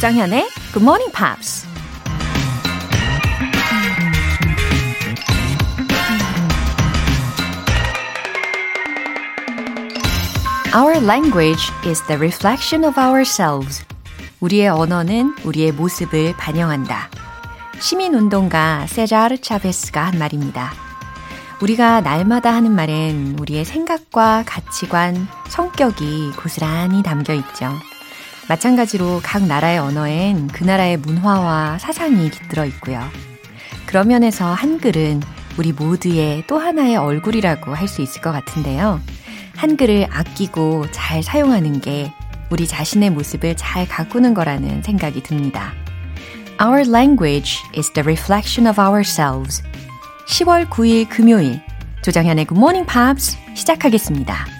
조장현의 Good Morning Pops. Our language is the reflection of ourselves. 우리의 언어는 우리의 모습을 반영한다. 시민운동가 세자르 차베스가 한 말입니다. 우리가 날마다 하는 말엔 우리의 생각과 가치관, 성격이 고스란히 담겨 있죠. 마찬가지로 각 나라의 언어엔 그 나라의 문화와 사상이 깃들어 있고요. 그런 면에서 한글은 우리 모두의 또 하나의 얼굴이라고 할 수 있을 것 같은데요. 한글을 아끼고 잘 사용하는 게 우리 자신의 모습을 잘 가꾸는 거라는 생각이 듭니다. Our language is the reflection of ourselves. 10월 9일 금요일 조정현의 Good Morning Pops 시작하겠습니다.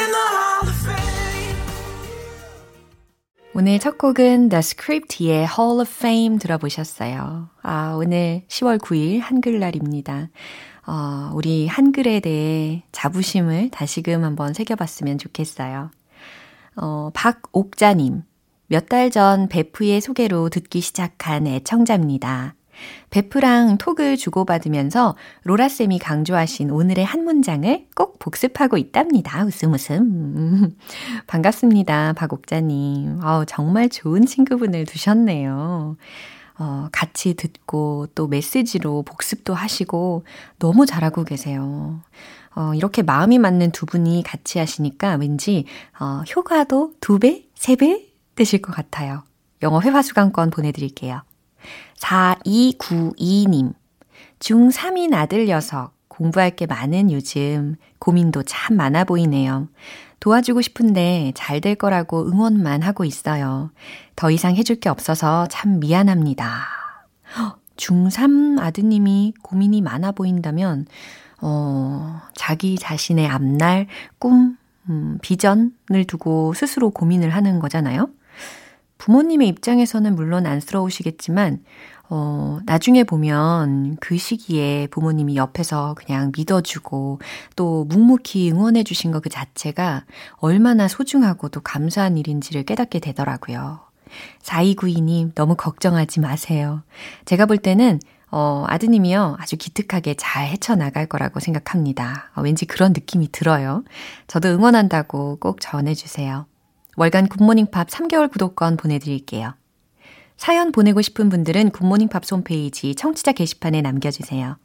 오늘 첫 곡은 The Script의 Hall of Fame 들어보셨어요. 아, 오늘 10월 9일 한글날입니다. 어, 우리 한글에 대해 자부심을 다시금 한번 새겨봤으면 좋겠어요. 어, 박옥자님. 몇 달 전 베프의 소개로 듣기 시작한 애청자입니다. 베프랑 톡을 주고받으면서 로라쌤이 강조하신 오늘의 한 문장을 꼭 복습하고 있답니다. 웃음 웃음. 반갑습니다. 박옥자님. 어, 정말 좋은 친구분을 두셨네요. 어, 같이 듣고 또 메시지로 복습도 하시고 너무 잘하고 계세요. 어, 이렇게 마음이 맞는 두 분이 같이 하시니까 왠지 어, 효과도 두 배, 세 배 되실 것 같아요. 영어 회화 수강권 보내드릴게요. 4292님. 중3인 아들 녀석. 공부할 게 많은 요즘 고민도 참 많아 보이네요. 도와주고 싶은데 잘 될 거라고 응원만 하고 있어요. 더 이상 해줄 게 없어서 참 미안합니다. 중3 아드님이 고민이 많아 보인다면, 어, 자기 자신의 앞날, 꿈, 음, 비전을 두고 스스로 고민을 하는 거잖아요. 부모님의 입장에서는 물론 안쓰러우시겠지만, 어, 나중에 보면 그 시기에 부모님이 옆에서 그냥 믿어주고 또 묵묵히 응원해주신 것 그 자체가 얼마나 소중하고 또 감사한 일인지를 깨닫게 되더라고요. 4292님, 너무 걱정하지 마세요. 제가 볼 때는 어, 아드님이요. 아주 기특하게 잘 헤쳐나갈 거라고 생각합니다. 어, 왠지 그런 느낌이 들어요. 저도 응원한다고 꼭 전해주세요. 월간 굿모닝 팝 3개월 구독권 보내드릴게요. 사연 보내고 싶은 분들은 굿모닝 팝 홈페이지 청취자 게시판에 남겨주세요.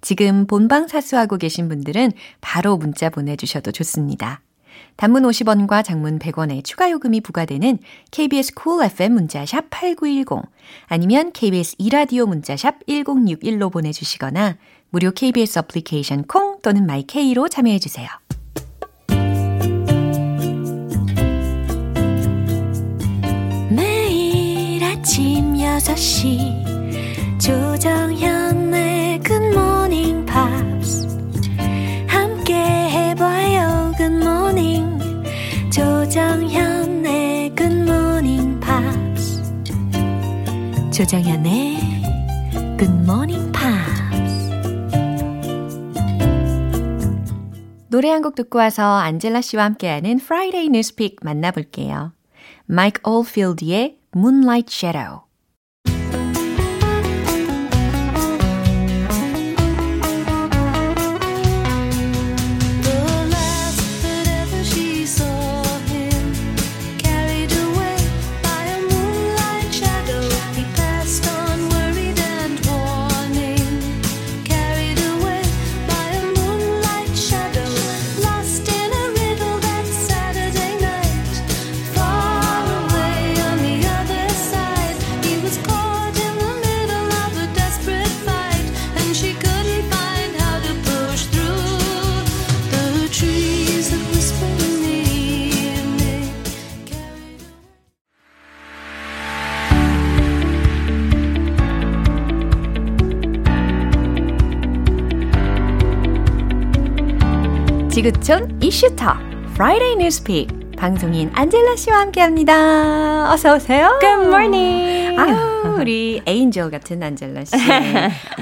지금 본방 사수하고 계신 분들은 바로 문자 보내주셔도 좋습니다. 단문 50원과 장문 100원의 추가 요금이 부과되는 KBS 쿨 cool FM 문자샵 8910 아니면 KBS 이라디오 문자샵 1061로 보내주시거나 무료 KBS 어플리케이션 콩 또는 마이케이로 참여해주세요. 아침 6시 조정현의 굿모닝 팝스 함께 해봐요 굿모닝 조정현의 굿모닝 팝스 조정현의 굿모닝 팝스 노래 한 곡 듣고 와서 안젤라 씨와 함께하는 프라이데이 뉴스픽 만나볼게요. 마이크 올필드의 Moonlight Shadow 지구촌 이슈터 Friday Newspeak 방송인 안젤라 씨와 함께합니다. 어서 오세요. Good morning. 아, 우리 에인젤 같은 안젤라 씨.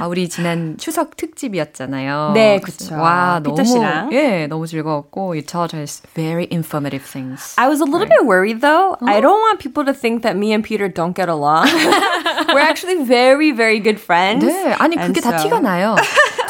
아, 우리 지난 추석 특집이었잖아요. 네, 그렇죠. 와, 너무 씨랑. 예, 너무 즐거웠고 you taught us very informative things. I was a little bit worried though. I don't want people to think that me and Peter don't get along. We're actually very, very good friends. 네, 아니 그게 다 so- 티가 나요.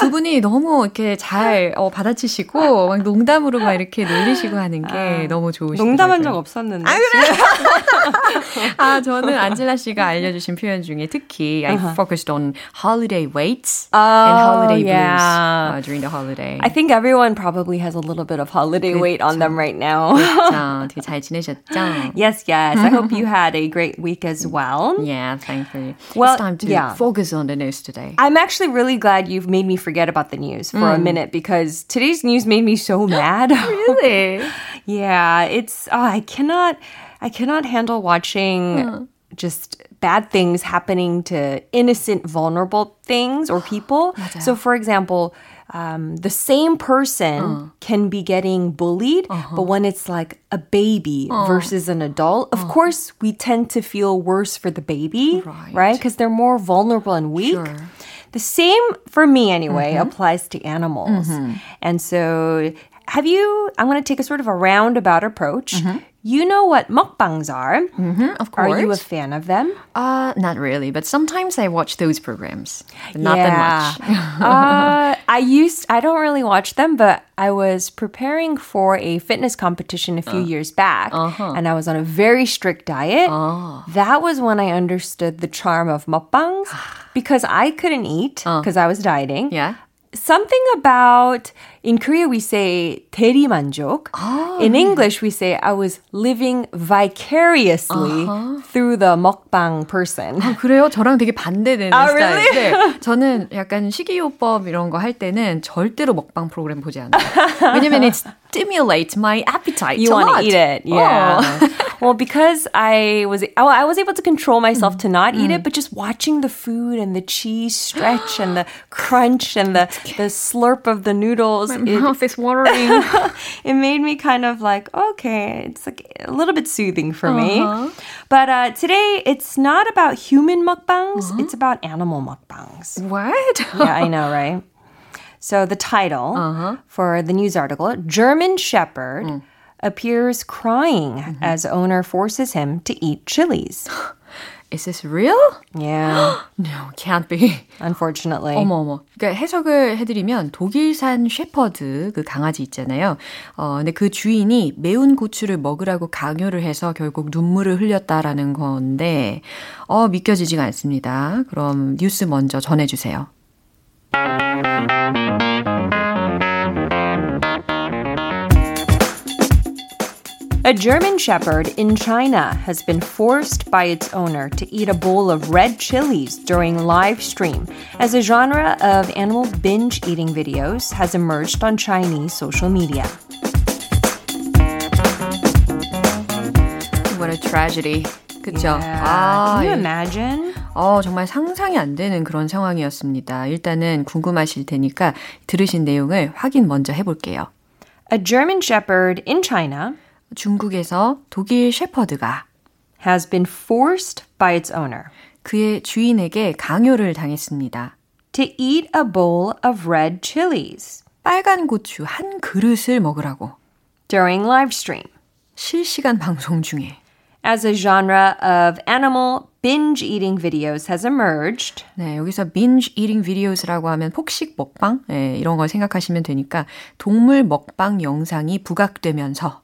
두 분이 너무 이렇게 잘 어, 받아치시고 막 농담으로 막 이렇게 놀리시고 하는 게 너무 좋으시더라고요. 농담한 적 없었는데. 아, 그래? 아, 저는 안젤라 씨가 알려주신 표현 중에 특히 I focused on holiday weights and holiday yeah. blues uh, during the holiday. I think everyone probably has a little bit of holiday weight on them right now. 그렇죠. 되게 잘 지내셨죠? yes, yes. I hope you had a great week as well. Yeah, thankfully. Well, it's time to yeah. focus on the news today. I'm actually really glad you've made me forget about the news for a minute because today's news made me so mad. really? Yeah, it's oh, I cannot I cannot handle watching just bad things happening to innocent vulnerable things or people. so for example, um, the same person can be getting bullied, but when it's like a baby versus an adult, of course we tend to feel worse for the baby, right? Because they're more vulnerable and weak. Sure. The same for me anyway mm-hmm. applies to animals. Mm-hmm. And so have you I'm going to take a sort of a roundabout approach. You know what mukbangs are. Mm-hmm, of course. Are you a fan of them? Uh, not really, but sometimes I watch those programs. Not that much. uh, I used I don't really watch them, but I was preparing for a fitness competition a few years back, and I was on a very strict diet. That was when I understood the charm of mukbangs because I couldn't eat because I was dieting. Yeah. Something about in Korea we say 대리만족. in English we say I was living vicariously through the mukbang person. 아, 그래요? 저랑 되게 반대되는 아, 스타일. really? 네. 저는 약간 식이요법 이런 거 할 때는 절대로 먹방 프로그램 보지 않아요. 왜냐면 it stimulates my appetite. you a want lot. to eat it. Yeah. Oh. well, because I was oh, I was able to control myself to not eat it, but just watching the food and the cheese stretch and the crunch and the the slurp of the noodles, my it, mouth is watering. it made me kind of like okay, it's like a little bit soothing for me. Uh-huh. But uh, today it's not about human mukbangs; uh-huh. it's about animal mukbangs. what? Yeah, I know, right? So the title uh-huh. for the news article, German Shepherd mm. appears crying mm-hmm. as owner forces him to eat chilies. Is this real? Yeah, No, can't be. unfortunately. 어머 어머. 그러니까 해석을 해드리면 독일산 셰퍼드 그 강아지 있잖아요. 어 근데 그 주인이 매운 고추를 먹으라고 강요를 해서 결국 눈물을 흘렸다라는 건데 어 믿겨지지가 않습니다. 그럼 뉴스 먼저 전해주세요. A German Shepherd in China has been forced by its owner to eat a bowl of red chilies during live stream as a genre of animal binge eating videos has emerged on Chinese social media. What a tragedy. 그쵸? Yeah. Can you 이- imagine? 어, 정말 상상이 안 되는 그런 상황이었습니다. 일단은 궁금하실 테니까 들으신 내용을 확인 먼저 해볼게요. A German Shepherd in China 중국에서 독일 셰퍼드가 has been forced by its owner 그의 주인에게 강요를 당했습니다. to eat a bowl of red chilies 빨간 고추 한 그릇을 먹으라고 during live stream. 실시간 방송 중에 As a genre of animal binge eating videos has emerged, 네, 여기서 binge eating videos라고 하면 폭식 먹방 네, 이런 걸 생각하시면 되니까 동물 먹방 영상이 부각되면서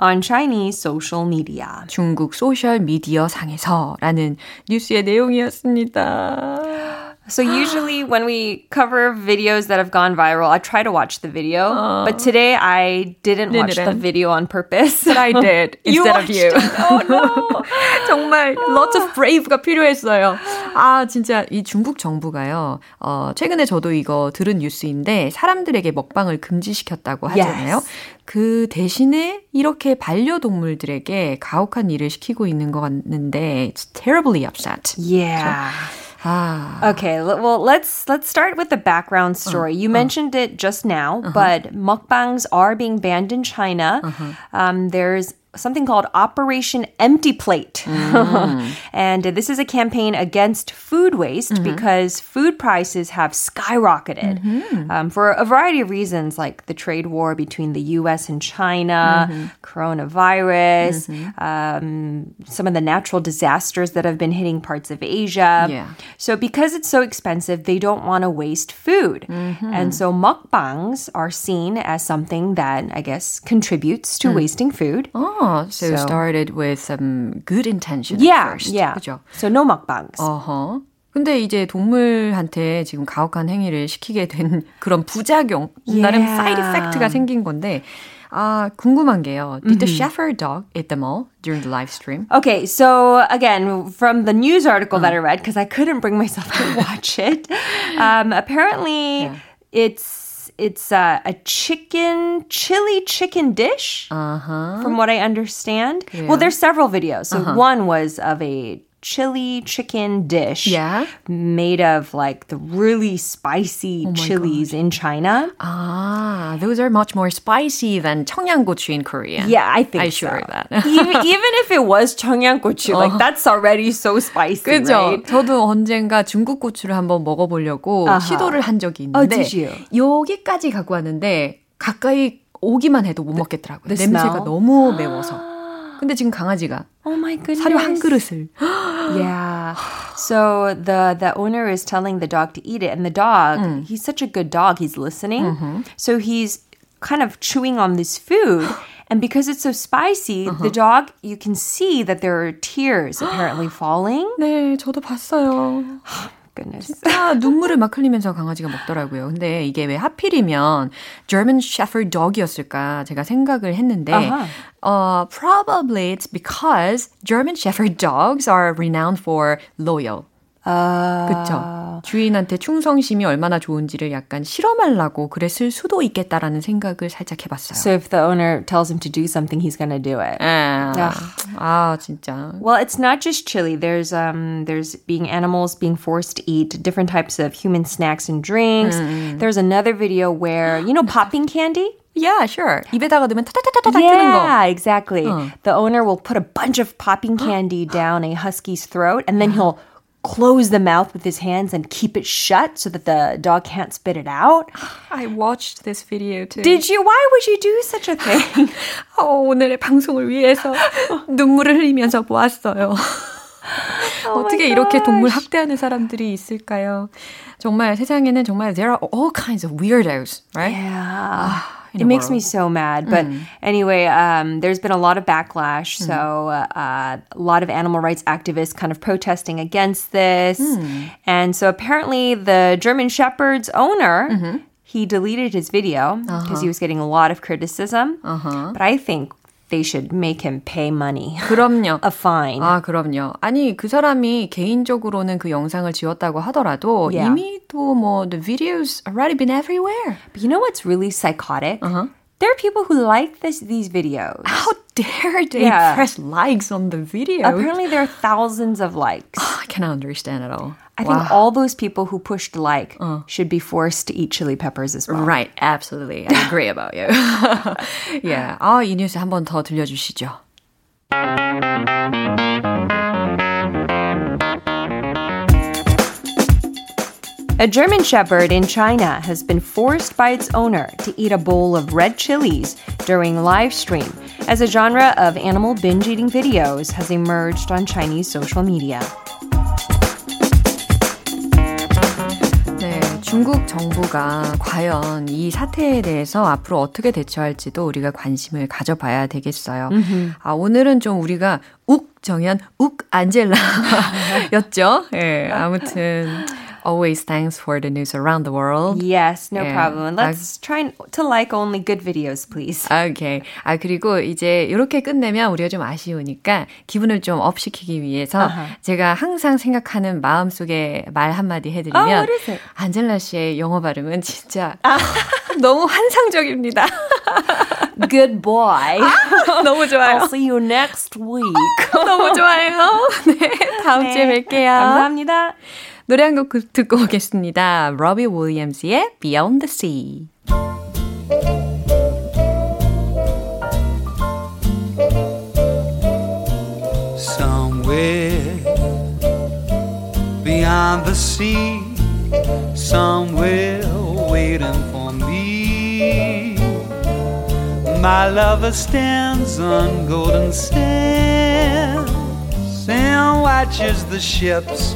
on Chinese social media. 중국 소셜 미디어 상에서라는 뉴스의 내용이었습니다. So usually when we cover videos that have gone viral, I try to watch the video. but today I didn't watch the didn't. video on purpose. But I did You instead of watched you. it. Oh no. 정말 lots of brave가 필요했어요. 아 진짜 이 중국 정부가요. 어 최근에 저도 이거 들은 뉴스인데 사람들에게 먹방을 금지시켰다고 하잖아요. Yes. 그 대신에 이렇게 반려동물들에게 가혹한 일을 시키고 있는 것 같는데 it's terribly upset. yeah. Ah. Okay, well let's let's start with the background story. You mentioned it just now, uh-huh. but mukbangs are being banned in China. Uh-huh. Um, there's something called Operation Empty Plate. Mm. and this is a campaign against food waste mm-hmm. because food prices have skyrocketed mm-hmm. um, for a variety of reasons, like the trade war between the US and China, mm-hmm. coronavirus, mm-hmm. um, some of the natural disasters that have been hitting parts of Asia. Yeah. So, because it's so expensive, they don't want to waste food. Mm-hmm. And so, mukbangs are seen as something that I guess contributes to mm. wasting food. Oh. so, so started with some good intention yeah, first. Yeah. 그죠? So no mukbangs. Uh-huh. 근데 이제 동물한테 지금 가혹한 행위를 시키게 된 그런 부작용, yeah. 나름 사이드 이펙트가 생긴 건데 아, 궁금한 게요. Did mm-hmm. the shepherd dog eat them all during the live stream? Okay, so again, from the news article mm. that I read, because I couldn't bring myself to watch it, um, apparently yeah. it's it's uh, a chicken chili chicken dish. Uh-huh. From what I understand. Yeah. Well, there's several videos. So uh-huh. one was of a chili chicken dish. Yeah. Made of like the really spicy oh chilies God. in China. Ah, those are much more spicy than 청양고추 in Korea. Yeah, I think I so. sure that. even, even if it was 청양고추, like that's already so spicy, 그죠? right? 저도 언젠가 중국 고추를 한번 먹어보려고 uh-huh. 시도를 한 적이 있는데 oh, 여기까지 갖고 왔는데 가까이 오기만 해도 못 먹겠더라고요. The 냄새가 smell? 너무 매워서. 근데 지금 강아지가 Oh my goodness. 사료 한 그릇을. yeah. So the the owner is telling the dog to eat it and the dog, mm. he's such a good dog, he's listening. Mm-hmm. So he's kind of chewing on this food and because it's so spicy, uh-huh. the dog, you can see that there are tears apparently falling. 네, 저도 봤어요. goodness. 진짜 눈물을 막 흘리면서 강아지가 먹더라고요. 근데 이게 왜 하필이면 German Shepherd Dog이었을까 제가 생각을 했는데 uh-huh. uh, probably it's because German Shepherd dogs are renowned for loyal. 아. 그쵸. 주인한테 충성심이 얼마나 좋은지를 약간 실험하려고 그랬을 수도 있겠다라는 생각을 살짝 해봤어요. So if the owner tells him to do something, he's gonna do it. 아, 아 진짜. Well, it's not just chili. There's um, there's being animals being forced to eat different types of human snacks and drinks. 음. There's another video where you know popping candy. Yeah, sure. 입에다가 넣으면 타타타타타 yeah, 뜨는 거. Yeah, exactly. 어. The owner will put a bunch of popping candy down a husky's throat, and then he'll close the mouth with his hands and keep it shut so that the dog can't spit it out. I watched this video too. Did you? Why would you do such a thing? 어, 오늘의 방송을 위해서 눈물을 흘리면서 보았어요. oh 어떻게 이렇게 동물 학대하는 사람들이 있을까요? 정말 세상에는 정말 there are all kinds of weirdos, right? Yeah. it makes world. me so mad. But mm. anyway, um, there's been a lot of backlash. Mm. So uh, a lot of animal rights activists kind of protesting against this. Mm. And so apparently the German Shepherd's owner. Mm-hmm. He deleted his video because uh-huh. he was getting a lot of criticism. Uh-huh. But I think they should make him pay money. 그럼요. A fine. 아, 그럼요. 아니, 그 사람이 개인적으로는 그 영상을 지웠다고 하더라도 yeah. 이미 또뭐 the videos already been everywhere. But you know what's really psychotic? Uh-huh. There are people who like this these videos. How dare they yeah. press likes on the video? Apparently there are thousands of likes. I cannot understand at all. I wow. think all those people who pushed like uh. should be forced to eat chili peppers as well. Right, absolutely. I agree about you. yeah. 아, 이 뉴스 한 번 더 들려주시죠. A German Shepherd in China has been forced by its owner to eat a bowl of red chilies during live stream as a genre of animal binge eating videos has emerged on Chinese social media. 중국 정부가 과연 이 사태에 대해서 앞으로 어떻게 대처할지도 우리가 관심을 가져봐야 되겠어요. 아, 오늘은 좀 우리가 욱 정연, 욱 안젤라였죠. 예, 아무튼 always thanks for the news around the world. Yes, no yeah. problem. Let's 아, try to like only good videos, please. Okay. 아 그리고 이제 이렇게 끝내면 우리가 좀 아쉬우니까 기분을 좀 업시키기 위해서 uh-huh. 제가 항상 생각하는 마음속에 말 한마디 해드리면 oh, 안젤라 씨의 영어 발음은 진짜 너무 환상적입니다. Good boy. 너무 좋아요. I'll see you next week. 너무 좋아요. 네, 다음 주에 뵐게요. 감사합니다. 노래 한 곡 듣고 오겠습니다. 로비 윌리엄스의 Beyond the Sea. Somewhere beyond the sea, somewhere waiting for me. My lover stands on golden sands and watches the ships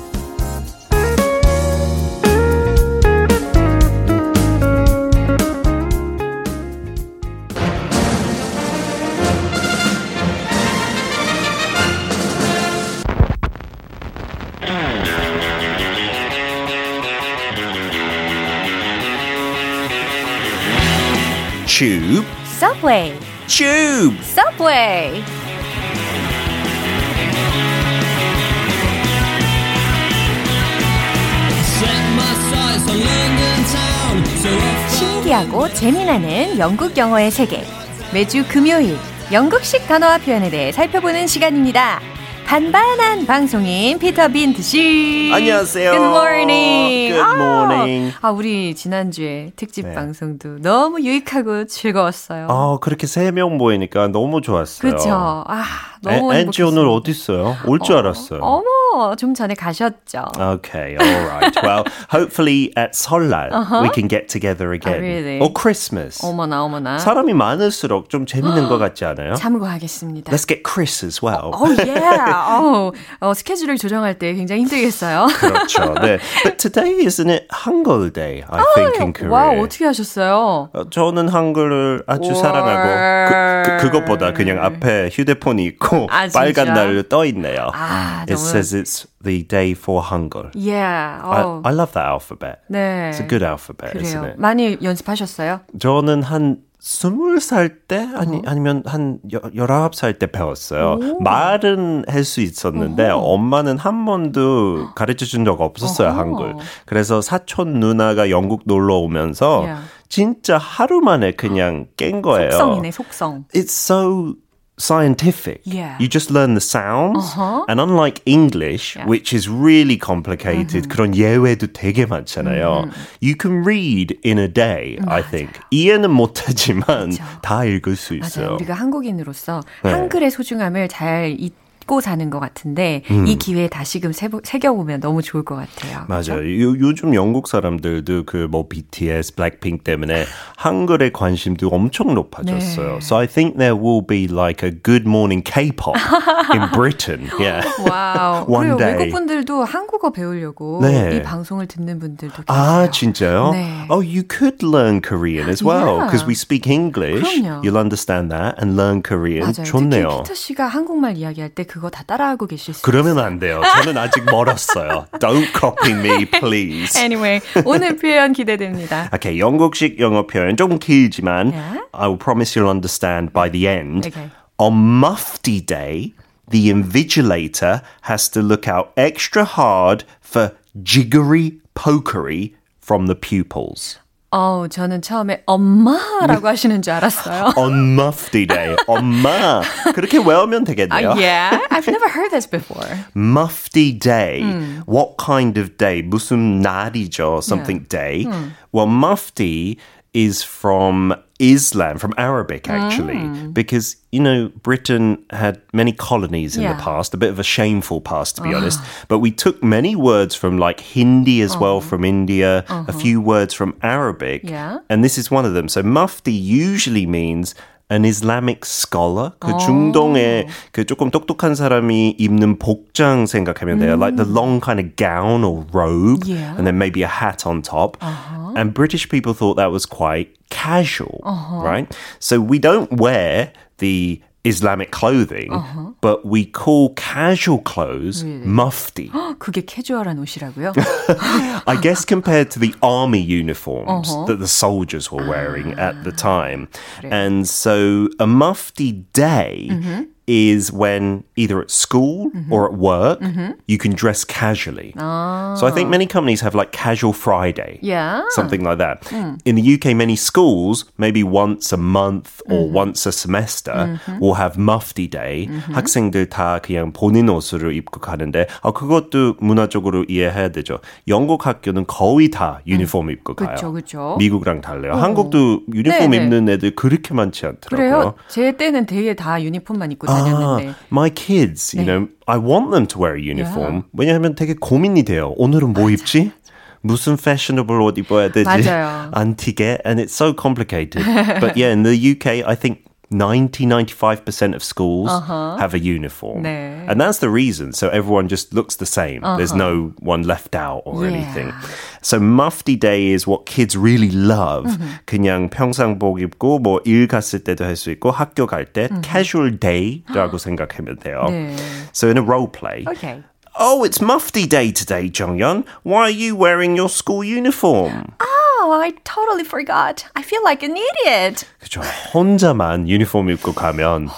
Subway, tube. Subway. 신기하고 재미나는 영국 영어의 세계. 매주 금요일 영국식 단어와 표현에 대해 살펴보는 시간입니다. 반반한 방송인 피터 빈트 씨. 안녕하세요. Good morning. Good morning. 아, 아, 우리 지난주에 특집 네. 방송도 너무 유익하고 즐거웠어요. 아, 그렇게 세 명 모이니까 너무 좋았어요. 그렇죠. 아, 너무 에, 앤지 오늘 행복했습니다. 어디 있어요? 올 줄 알았어요. 어머, 좀 전에 가셨죠. Okay, all right. Well, hopefully at 설날 we can get together again. Uh-huh. really? Or Christmas. 어머나, 어머나. 사람이 많을수록 좀 재밌는 것 같지 않아요? 참고하겠습니다. Let's get Chris as well. 오, 예. 어, 어, 스케줄을 조정할 때 굉장히 힘들겠어요. 그렇죠. 네. But today isn't it 한글 Day? I think in Korea. 와, 어떻게 하셨어요? 어, 저는 한글을 아주 월. 사랑하고 그, 그, 그것보다 그냥 앞에 휴대폰이 있고 아, 빨간 진짜? 날로 떠 있네요. 아, It 너무- says it's the day for 한글. Yeah. I, 어, I love that alphabet. 네. It's a good alphabet, isn't 그래요. it? 많이 연습하셨어요? 저는 한 스물 살때 아니 아니면 한 여- 열아홉 살때 배웠어요. 말은 할 수 있었는데 엄마는 한 번도 가르쳐 준 적 없었어요 어허. 한글. 그래서 사촌 누나가 영국 놀러 오면서 Yeah. 진짜 하루 만에 그냥 깬 거예요. 속성이네, 속성. It's so scientific. Yeah. You just learn the sounds. Uh-huh. And unlike English, Yeah. which is really complicated, 그런 예외도 되게 많잖아요. You can read in a day, I think. 이해는 못하지만 다 읽을 수 맞아요. 있어요. 우리가 한국인으로서 네. 한글의 소중함을 잘 잊 고 사는 것 같은데 이 기회에 다시금 새- 새겨보면 너무 좋을 것 같아요. 맞아요. 요, 요즘 영국 사람들도 그 뭐 BTS, 블랙핑크 때문에 한글의 관심도 엄청 높아졌어요. 네. So I think there will be like a good morning K-pop in Britain. Yeah. 와우. One day. 외국 분들도 한국어 배우려고 네. 이 방송을 듣는 분들도 계세요. 아, 진짜요? 네. Oh, you could learn Korean as well Yeah. because we speak English. 그럼요. You'll understand that and learn Korean. 맞아요. 좋네요. 특히 피터 씨가 한국말 이야기할 때그 거 다 따라하고 계실 수 그러면 있어요. 안 돼요. 저는 아직 멀었어요. Don't copy me, please. Anyway, 오늘 표현 기대됩니다. Okay, 영국식 영어 표현 조금 길지만 Yeah. I will promise you'll understand by the end. Okay. On Mufti Day, the invigilator has to look out extra hard for jiggery pokery from the pupils. 어우, 저는 처음에 엄마라고 하시는 줄 알았어요. On Mufti Day, 엄마. 그렇게 외우면 되겠네요. Uh, yeah, I've never heard this before. Mufti Day. What kind of day? 무슨 날이죠? Something day. Well, Mufti is from Islam, from Arabic actually, because you know Britain had many colonies in Yeah. the past. A bit of a shameful past, to be honest. But we took many words from like Hindi as well from India, a few words from Arabic, Yeah. and this is one of them. So Mufti usually means an Islamic scholar. 그 중동에 그 조금 똑똑한 사람이 입는 복장 생각하면 돼요. Like the long kind of gown or robe, Yeah. and then maybe a hat on top. And British people thought that was quite casual, right? So we don't wear the Islamic clothing, Uh-huh. but we call casual clothes mufti. 그게 캐주얼한 옷이라고요? I guess compared to the army uniforms Uh-huh. that the soldiers were wearing at Ah, the time. And so a mufti day Mm-hmm. is when either at school or at work Mm-hmm. you can dress casually. So I think many companies have like casual Friday. Ah. Yeah. Hmm. Something like that. In the UK, many schools, maybe once a month or Mm-hmm. once a semester, will have mufti day. 학생들 다 그냥 본인 옷으로 입고 가는데, 아, 그것도 문화적으로 이해해야 되죠. 영국 학교는 거의 다 유니폼 입고 가요. 그쵸, 그쵸. 미국이랑 달라요. 한국도 유니폼 네네. 입는 애들 그렇게 많지 않더라고요. 그래요? 제 때는 되게 다 유니폼만 입고 다녔는데. 아, my kids, you know, I want them to wear a uniform. 왜냐하면 되게 고민이 돼요. 오늘은 뭐 입지? 무슨 fashionable 옷 입어야 되지? 맞아요. 안 튀게? And it's so complicated. but yeah, in the UK, I think 90, 95% of schools have a uniform. 네. And that's the reason. So everyone just looks the same. There's no one left out or Yeah. anything. So mufti day is what kids really love. 그냥 평상복 입고 뭐 일 갔을 때도 할 수 있고 학교 갈 때 casual day라고 생각하면 돼요. 네. So in a role play, Okay. oh, it's mufti day today, Jonghyun. Why are you wearing your school uniform? Oh, I totally forgot. I feel like an idiot. 그죠. 혼자만 유니폼 입고 가면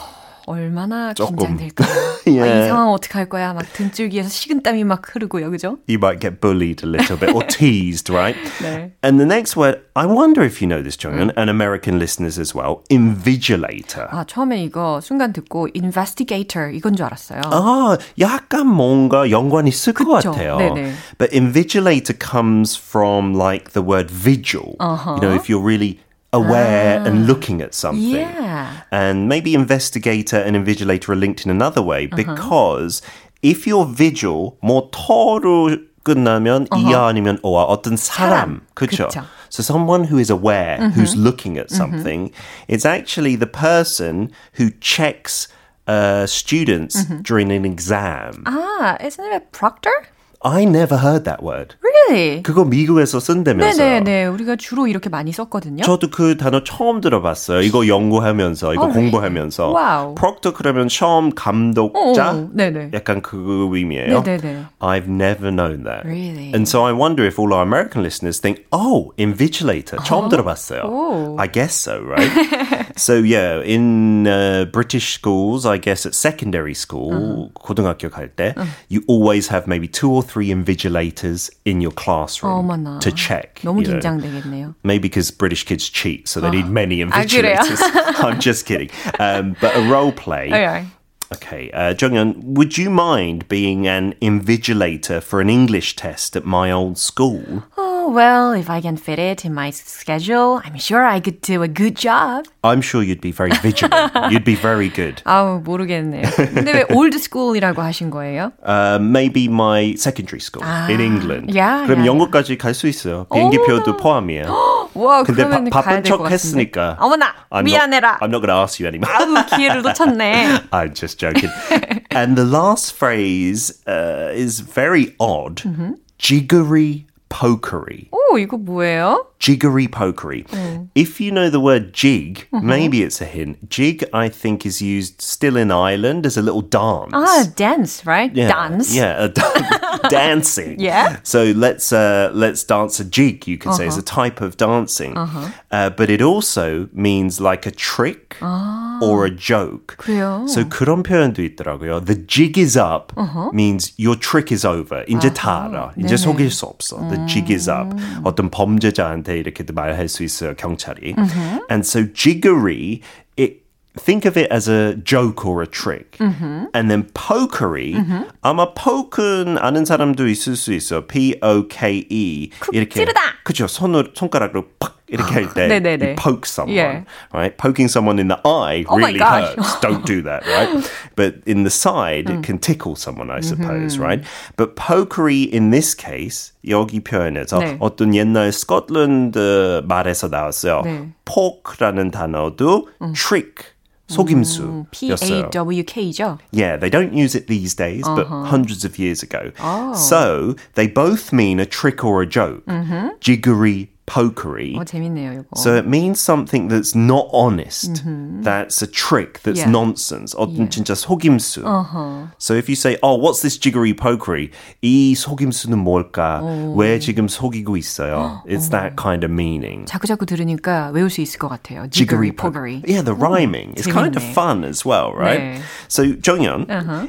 얼마나 조금. 긴장될까요? 예. 아, 이 상황 어떡할 거야? 막 등줄기에서 식은땀이 막 흐르고요, 그죠? you might get bullied a little bit or teased, right? 네. And the next word, I wonder if you know this, Jonghyun, and American listeners as well, invigilator. 아, 처음에 이거 순간 듣고 investigator 이건 줄 알았어요. 아, 약간 뭔가 연관이 있을 것 그쵸. 같아요. 네네. But invigilator comes from like the word vigil. You know, if you're really aware and looking at something. Yeah. And maybe investigator and invigilator are linked in another way Uh-huh. because if you're vigil, 뭐 터로 끝나면 이야 아니면 오와 어떤 사람, 사람. 그쵸? 그쵸. So someone who is aware, who's looking at something, it's actually the person who checks uh, students during an exam. 아, isn't it a proctor? I never heard that word. Really? 그거 미국에서 쓴다면서요. 네네네. 우리가 주로 이렇게 많이 썼거든요. 저도 그 단어 처음 들어봤어요. 이거 연구하면서, 이거 어, 공부하면서. 와우. 프록터 그러면 처음 감독자? 어, 네네. 약간 그 의미예요. 네네네. I've never known that. Really? And so I wonder if all our American listeners think, oh, invigilator. 처음 들어봤어요. 오. I guess so, right? so yeah, in uh, British schools, I guess at secondary school, 고등학교 갈 때, you always have maybe two or three invigilators in your classroom 어머나. to check. 너무 you know. 긴장되겠네요. Maybe because British kids cheat, so they need many 아, 그래요? invigilators. I'm just kidding. Um, but a role play. Okay. Okay, uh, Jonghyun, would you mind being an invigilator for an English test at my old school? Oh, well, if I can fit it in my schedule, I'm sure I could do a good job. I'm sure you'd be very vigilant. you'd be very good. 아우, 모르겠네요. 근데 왜 old school이라고 하신 거예요? Uh, maybe my secondary school in England. 야, 그럼 야, 영국까지 갈 수 있어요. 비행기표도 포함이에요. 와, 근데 그러면 바, 가야 바쁜 될 것 척 같은데. 했으니까. 어머나, I'm 미안해라. Not, I'm not going to ask you anymore. 아우, 기회를 놓쳤네. I'm just joking. and the last phrase uh, is very odd. Mm-hmm. Jiggery pokery. 오, 이거 뭐예요? Jiggery pokery. Mm. If you know the word jig, Mm-hmm. maybe it's a hint. Jig, I think, is used still in Ireland as a little dance. Ah, dance, right? Yeah, Dance. Yeah, a dan- dancing. Yeah. So let's uh, let's dance a jig. You could say is a type of dancing, uh, but it also means like a trick or a joke. 그래요. So 그런 표현도 있더라고요. The jig is up means your trick is over. 이제 다 알아. 이제 속일 수 없어. The jig is up. 어떤 범죄자한테 이렇게도 말할 수 있어요. 경찰이. And so jiggery, it think of it as a joke or a trick. And then pokery, 아마 poke는 아는 사람도 있을 수 있어. P-O-K-E. 이렇게. 찌르다. 그죠. 손으로, 손가락으로 팍 이렇게 할 때. 네네네. you poke someone. Yeah. Right? Poking someone in the eye Oh my really gosh. hurts. Don't do that, right? But in the side, it can tickle someone, I suppose, right? But pokery in this case, 여기 표현에서 네. 어떤 옛날 스코틀랜드 말에서 나왔어요. 네. poke라는 단어도 trick, 속임수였어요. P-A-W-K죠? Yeah, they don't use it these days, but hundreds of years ago. So they both mean a trick or a joke. Jiggery pokery. 어, 재밌네요, 이거. So it means something that's not honest. That's a trick. That's Yeah. nonsense. 어떤 Yeah. 진짜 속임수. Uh-huh. So if you say, "Oh, what's this jiggery pokery?" 이 속임수는 뭘까? 왜 지금 속이고 있어요? It's that kind of meaning. 자꾸자꾸 들으니까 외울 수 있을 것 같아요. Jiggery Jiggery pokery. Yeah, the rhyming. It's kind of 재밌네. fun as well, right? 네. So, Jonghyun,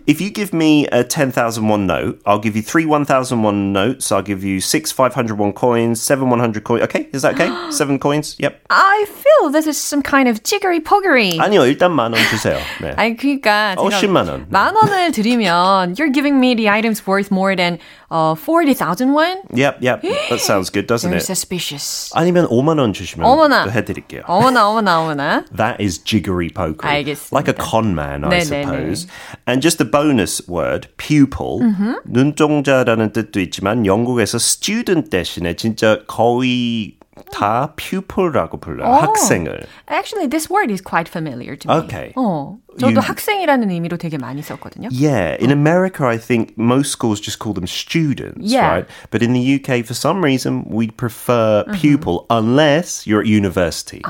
if you give me a 10,000 won note, I'll give you three 1,000 won notes. I'll give you six 500 won coins, seven 100 coins. Okay, is that okay? seven coins? Yep. I feel this is some kind of jiggery pokery. 아니요, 일단 만 원 주세요. 네. 아니 그러니까 어, 제가 10만 원. 만 원을 드리면 you're giving me the items worth more than uh, 40,000 won? Yep, yep. That sounds good, doesn't Very it? suspicious. 아니면 5만 원 주시면 어머나. 또 해드릴게요. 어머나 어머나 어머나. That is jiggery pokery. 알겠습니다. Like a con man, I 네네네. suppose. And just a bonus word, pupil. 눈동자라는 뜻도 있지만 영국에서 student 대신에 진짜 거의 다 pupil라고 불러요. 학생을. Actually, this word is quite familiar to me. Okay. 어, 저도 You- 학생이라는 의미로 되게 많이 썼거든요. Yeah, in America, I think most schools just call them students, Yeah. right? But in the UK, for some reason, we prefer pupil unless you're at university.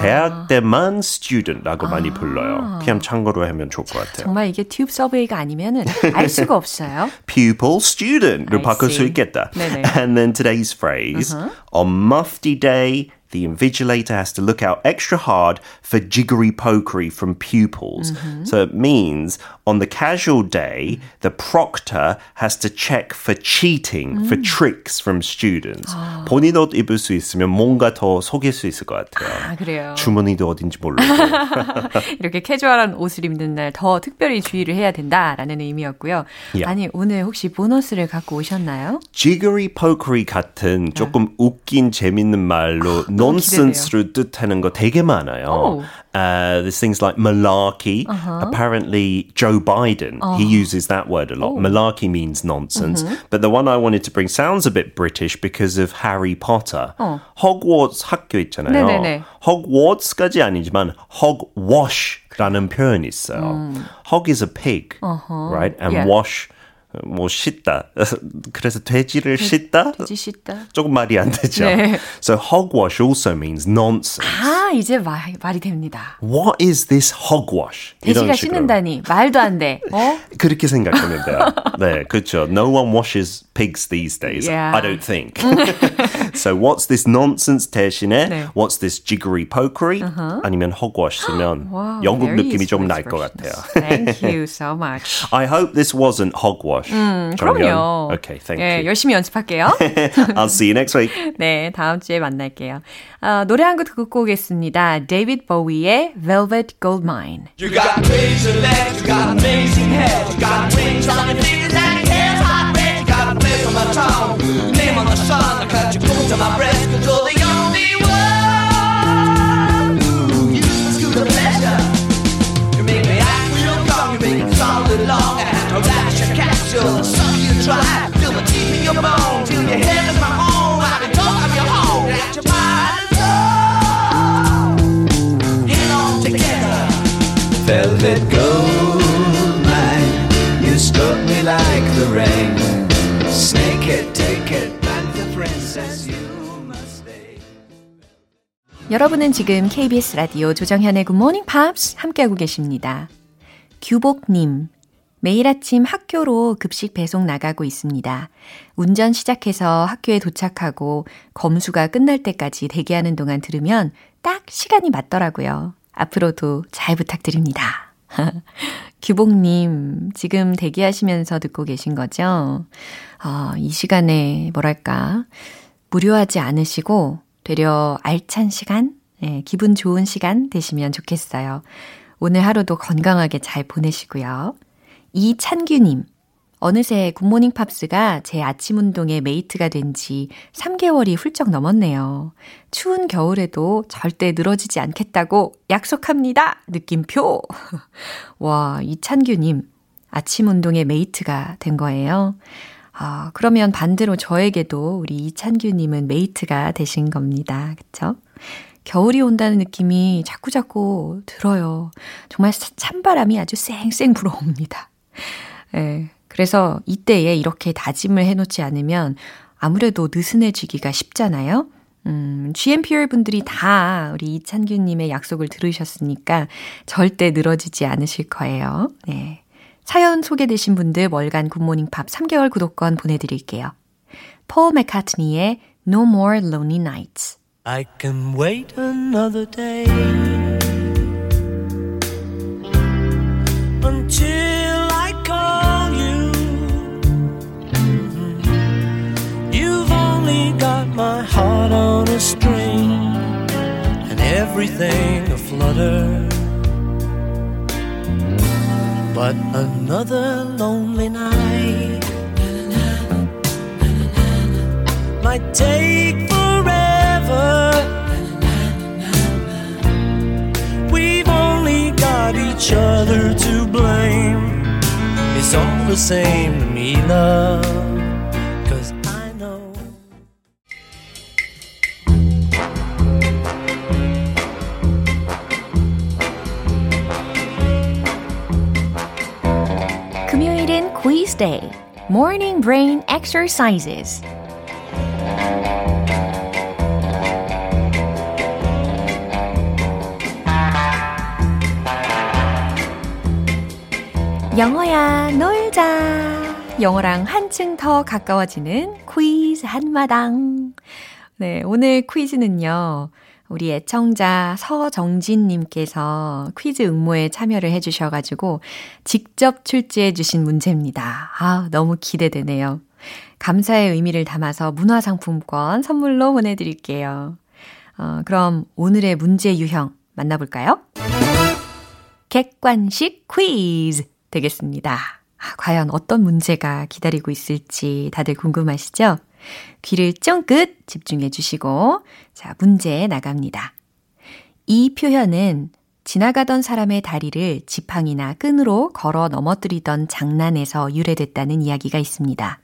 대학 때만 student라고 많이 불러요. 그냥 참고로 하면 좋을 것 같아요. 정말 이게 튜브 서베이가 아니면은 알 수가 없어요. pupil student로 I 바꿀 수 see. 있겠다. 네네. And then today's phrase on mufti day. The invigilator has to look out extra hard for jiggery pokery from pupils. So it means on the casual day, the proctor has to check for cheating, for tricks from students. 본인 옷 입을 수 있으면 뭔가 더 속일 수 있을 것 같아요. 아, 그래요. 주머니도 어딘지 모르고. 이렇게 캐주얼한 옷을 입는 날 더 특별히 주의를 해야 된다라는 의미였고요. Yeah. 아니, 오늘 혹시 보너스를 갖고 오셨나요? jiggery pokery 같은 조금 웃긴 재밌는 말로 nonsense로 뜻하는 거 되게 많아요. 오. Uh, there's things like malarkey. Apparently, Joe Biden he uses that word a lot. Malarkey means nonsense, but the one I wanted to bring sounds a bit British because of Harry Potter. Hogwarts 학교 있잖아요. 네네네. Hogwarts까지 아니지만 hogwash라는 표현이 있어요. Hog is a pig, right? And Yeah. wash 뭐 씻다. 그래서 돼지를 씻다? 돼지 씻다. 조금 말이 안 되죠. 네. So hogwash also means nonsense. 아, 이제 말, 말이 됩니다. What is this hogwash? 돼지가. 씻는다니 말도 안 돼. 어? 그렇게 생각했는데요. 네, 그렇죠. No one washes pigs these days. Yeah. I don't think. so what's this nonsense 대신에 네. what's this jiggery pokery? 아니면 hogwash 쓰면 Wow, 영국 very 느낌이 좀 useful 날 것 expressions. 같아요. Thank you so much. I hope this wasn't hogwash. 그럼요. Okay, thank 예, you. 열심히 연습할게요. I'll see you next week. 네, 다음 주에 만날게요. 어, 노래 한 곡 듣고 오겠습니다. 데이비드 보위의 Velvet Goldmine. You got crazy legs, you got amazing hair, you got wings on your fingers and your hands hot red. You got a place on my tongue, name on the sun. I cut you close to my breast, cause you're the only one who uses to the pleasure. You make me act real calm, you make me solid long and relax your capsule. 여러분은 지금 KBS 라디오 조정현의 Morning Pops 함께하고 계십니다. 규복님, 매일 아침 학교로 급식 배송 나가고 있습니다. 운전 시작해서 학교에 도착하고 검수가 끝날 때까지 대기하는 동안 들으면 딱 시간이 맞더라고요. 앞으로도 잘 부탁드립니다. 규복님, 지금 대기하시면서 듣고 계신 거죠? 어, 이 시간에 뭐랄까, 무료하지 않으시고 되려 알찬 시간, 예, 기분 좋은 시간 되시면 좋겠어요. 오늘 하루도 건강하게 잘 보내시고요. 이찬규님, 어느새 굿모닝 팝스가 제 아침 운동의 메이트가 된 지 3개월이 훌쩍 넘었네요. 추운 겨울에도 절대 늘어지지 않겠다고 약속합니다. 느낌표. 와, 이찬규님, 아침 운동의 메이트가 된 거예요. 아, 그러면 반대로 저에게도 우리 이찬규님은 메이트가 되신 겁니다. 그쵸? 겨울이 온다는 느낌이 자꾸자꾸 들어요. 정말 찬바람이 아주 쌩쌩 불어옵니다. 예. 그래서 이때에 이렇게 다짐을 해놓지 않으면 아무래도 느슨해지기가 쉽잖아요. 음, GMPR 분들이 다 우리 이찬규님의 약속을 들으셨으니까 절대 늘어지지 않으실 거예요. 네. 사연 소개되신 분들 월간 굿모닝 팝 3개월 구독권 보내드릴게요. 폴 맥카트니의 No More Lonely Nights. I can wait another day until I call you. You've only got my heart on a string and everything aflutter. But another lonely night might take forever. We've only got each other to blame. It's all the same to me, love. Morning brain exercises. 영어야 놀자. 영어랑 한층 더 가까워지는 퀴즈 한마당. 네, 오늘 퀴즈는요. 우리 애청자 서정진님께서 퀴즈 응모에 참여를 해주셔가지고 직접 출제해주신 문제입니다. 아, 너무 기대되네요. 감사의 의미를 담아서 문화상품권 선물로 보내드릴게요. 어, 그럼 오늘의 문제 유형 만나볼까요? 객관식 퀴즈 되겠습니다. 아, 과연 어떤 문제가 기다리고 있을지 다들 궁금하시죠? 귀를 쫑긋 집중해 주시고, 자, 문제 나갑니다. 이 표현은 지나가던 사람의 다리를 지팡이나 끈으로 걸어 넘어뜨리던 장난에서 유래됐다는 이야기가 있습니다.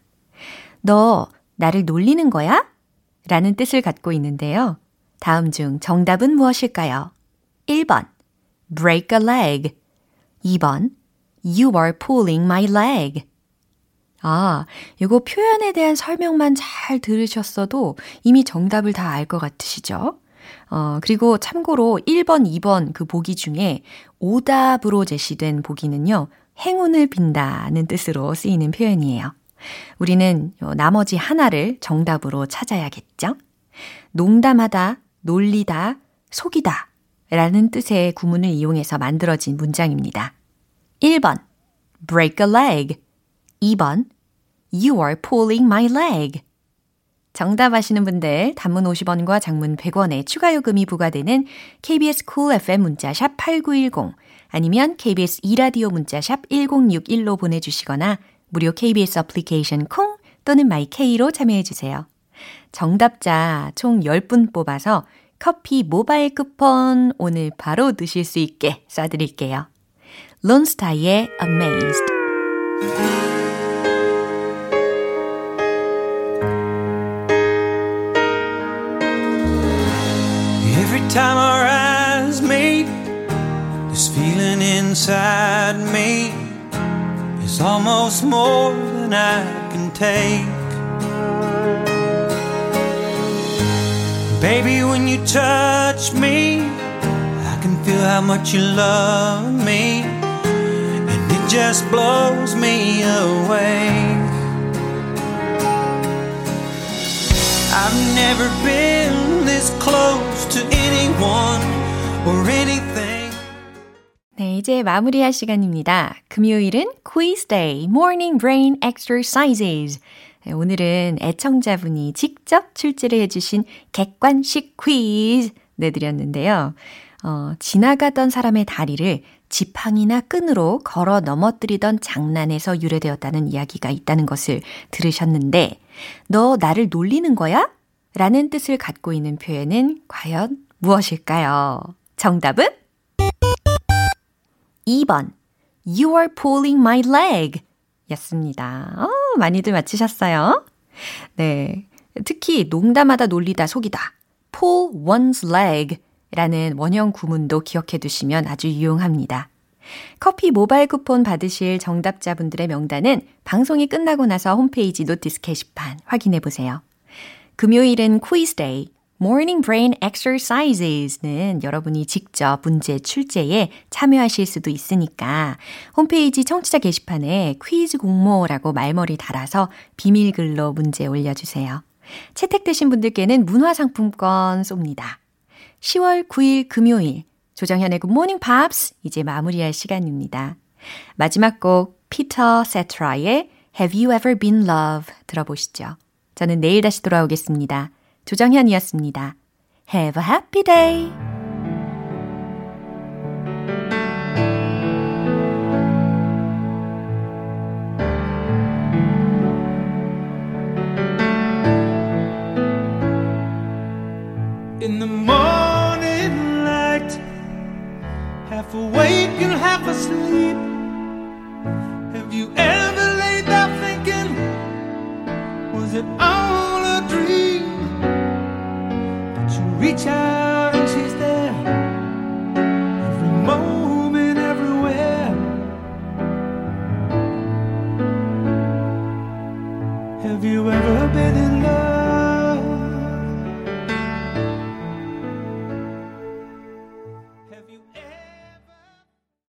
너 나를 놀리는 거야? 라는 뜻을 갖고 있는데요. 다음 중 정답은 무엇일까요? 1번, break a leg. 2번, you are pulling my leg. 아, 이거 표현에 대한 설명만 잘 들으셨어도 이미 정답을 다 알 것 같으시죠? 어, 그리고 참고로 1번, 2번 그 보기 중에 오답으로 제시된 보기는요, 행운을 빈다는 뜻으로 쓰이는 표현이에요. 우리는 나머지 하나를 정답으로 찾아야겠죠? 농담하다, 놀리다, 속이다 라는 뜻의 구문을 이용해서 만들어진 문장입니다. 1번, break a leg. 2번, you are pulling my leg. 정답 아시는 분들 단문 50원과 장문 100원의 추가 요금이 부과되는 KBS cool FM 문자 샵 8910 아니면 KBS 이라디오 문자 샵 1061로 보내 주시거나 무료 KBS 애플리케이션 콩 또는 마이케이로 참여해 주세요. 정답자 총 10분 뽑아서 커피 모바일 쿠폰 오늘 바로 드실 수 있게 쏴드릴게요. 론스타의 Amazed inside me is almost more than I can take. Baby, when you touch me, I can feel how much you love me, and it just blows me away. I've never been this close to anyone or anything. 네, 이제 마무리할 시간입니다. 금요일은 quiz day, morning brain exercises. 네, 오늘은 애청자분이 직접 출제를 해주신 객관식 퀴즈 내드렸는데요. 어, 지나가던 사람의 다리를 지팡이나 끈으로 걸어 넘어뜨리던 장난에서 유래되었다는 이야기가 있다는 것을 들으셨는데, 너 나를 놀리는 거야? 라는 뜻을 갖고 있는 표현은 과연 무엇일까요? 정답은 2번. You are pulling my leg. 였습니다. 어, 많이들 맞히셨어요. 네. 특히 농담하다 놀리다 속이다. pull one's leg 라는 원형 구문도 기억해 두시면 아주 유용합니다. 커피 모바일 쿠폰 받으실 정답자분들의 명단은 방송이 끝나고 나서 홈페이지 노티스 게시판 확인해 보세요. 금요일은 quiz day, Morning Brain Exercises는 여러분이 직접 문제 출제에 참여하실 수도 있으니까 홈페이지 청취자 게시판에 퀴즈 공모라고 말머리 달아서 비밀글로 문제 올려주세요. 채택되신 분들께는 문화상품권 쏩니다. 10월 9일 금요일 조정현의 Good Morning Pops 이제 마무리할 시간입니다. 마지막 곡 피터 세트라의 Have You Ever Been Love 들어보시죠. 저는 내일 다시 돌아오겠습니다. 조정현이었습니다. Have a happy day! In the morning light, half awake and half asleep. Have you ever laid there thinking, was it Out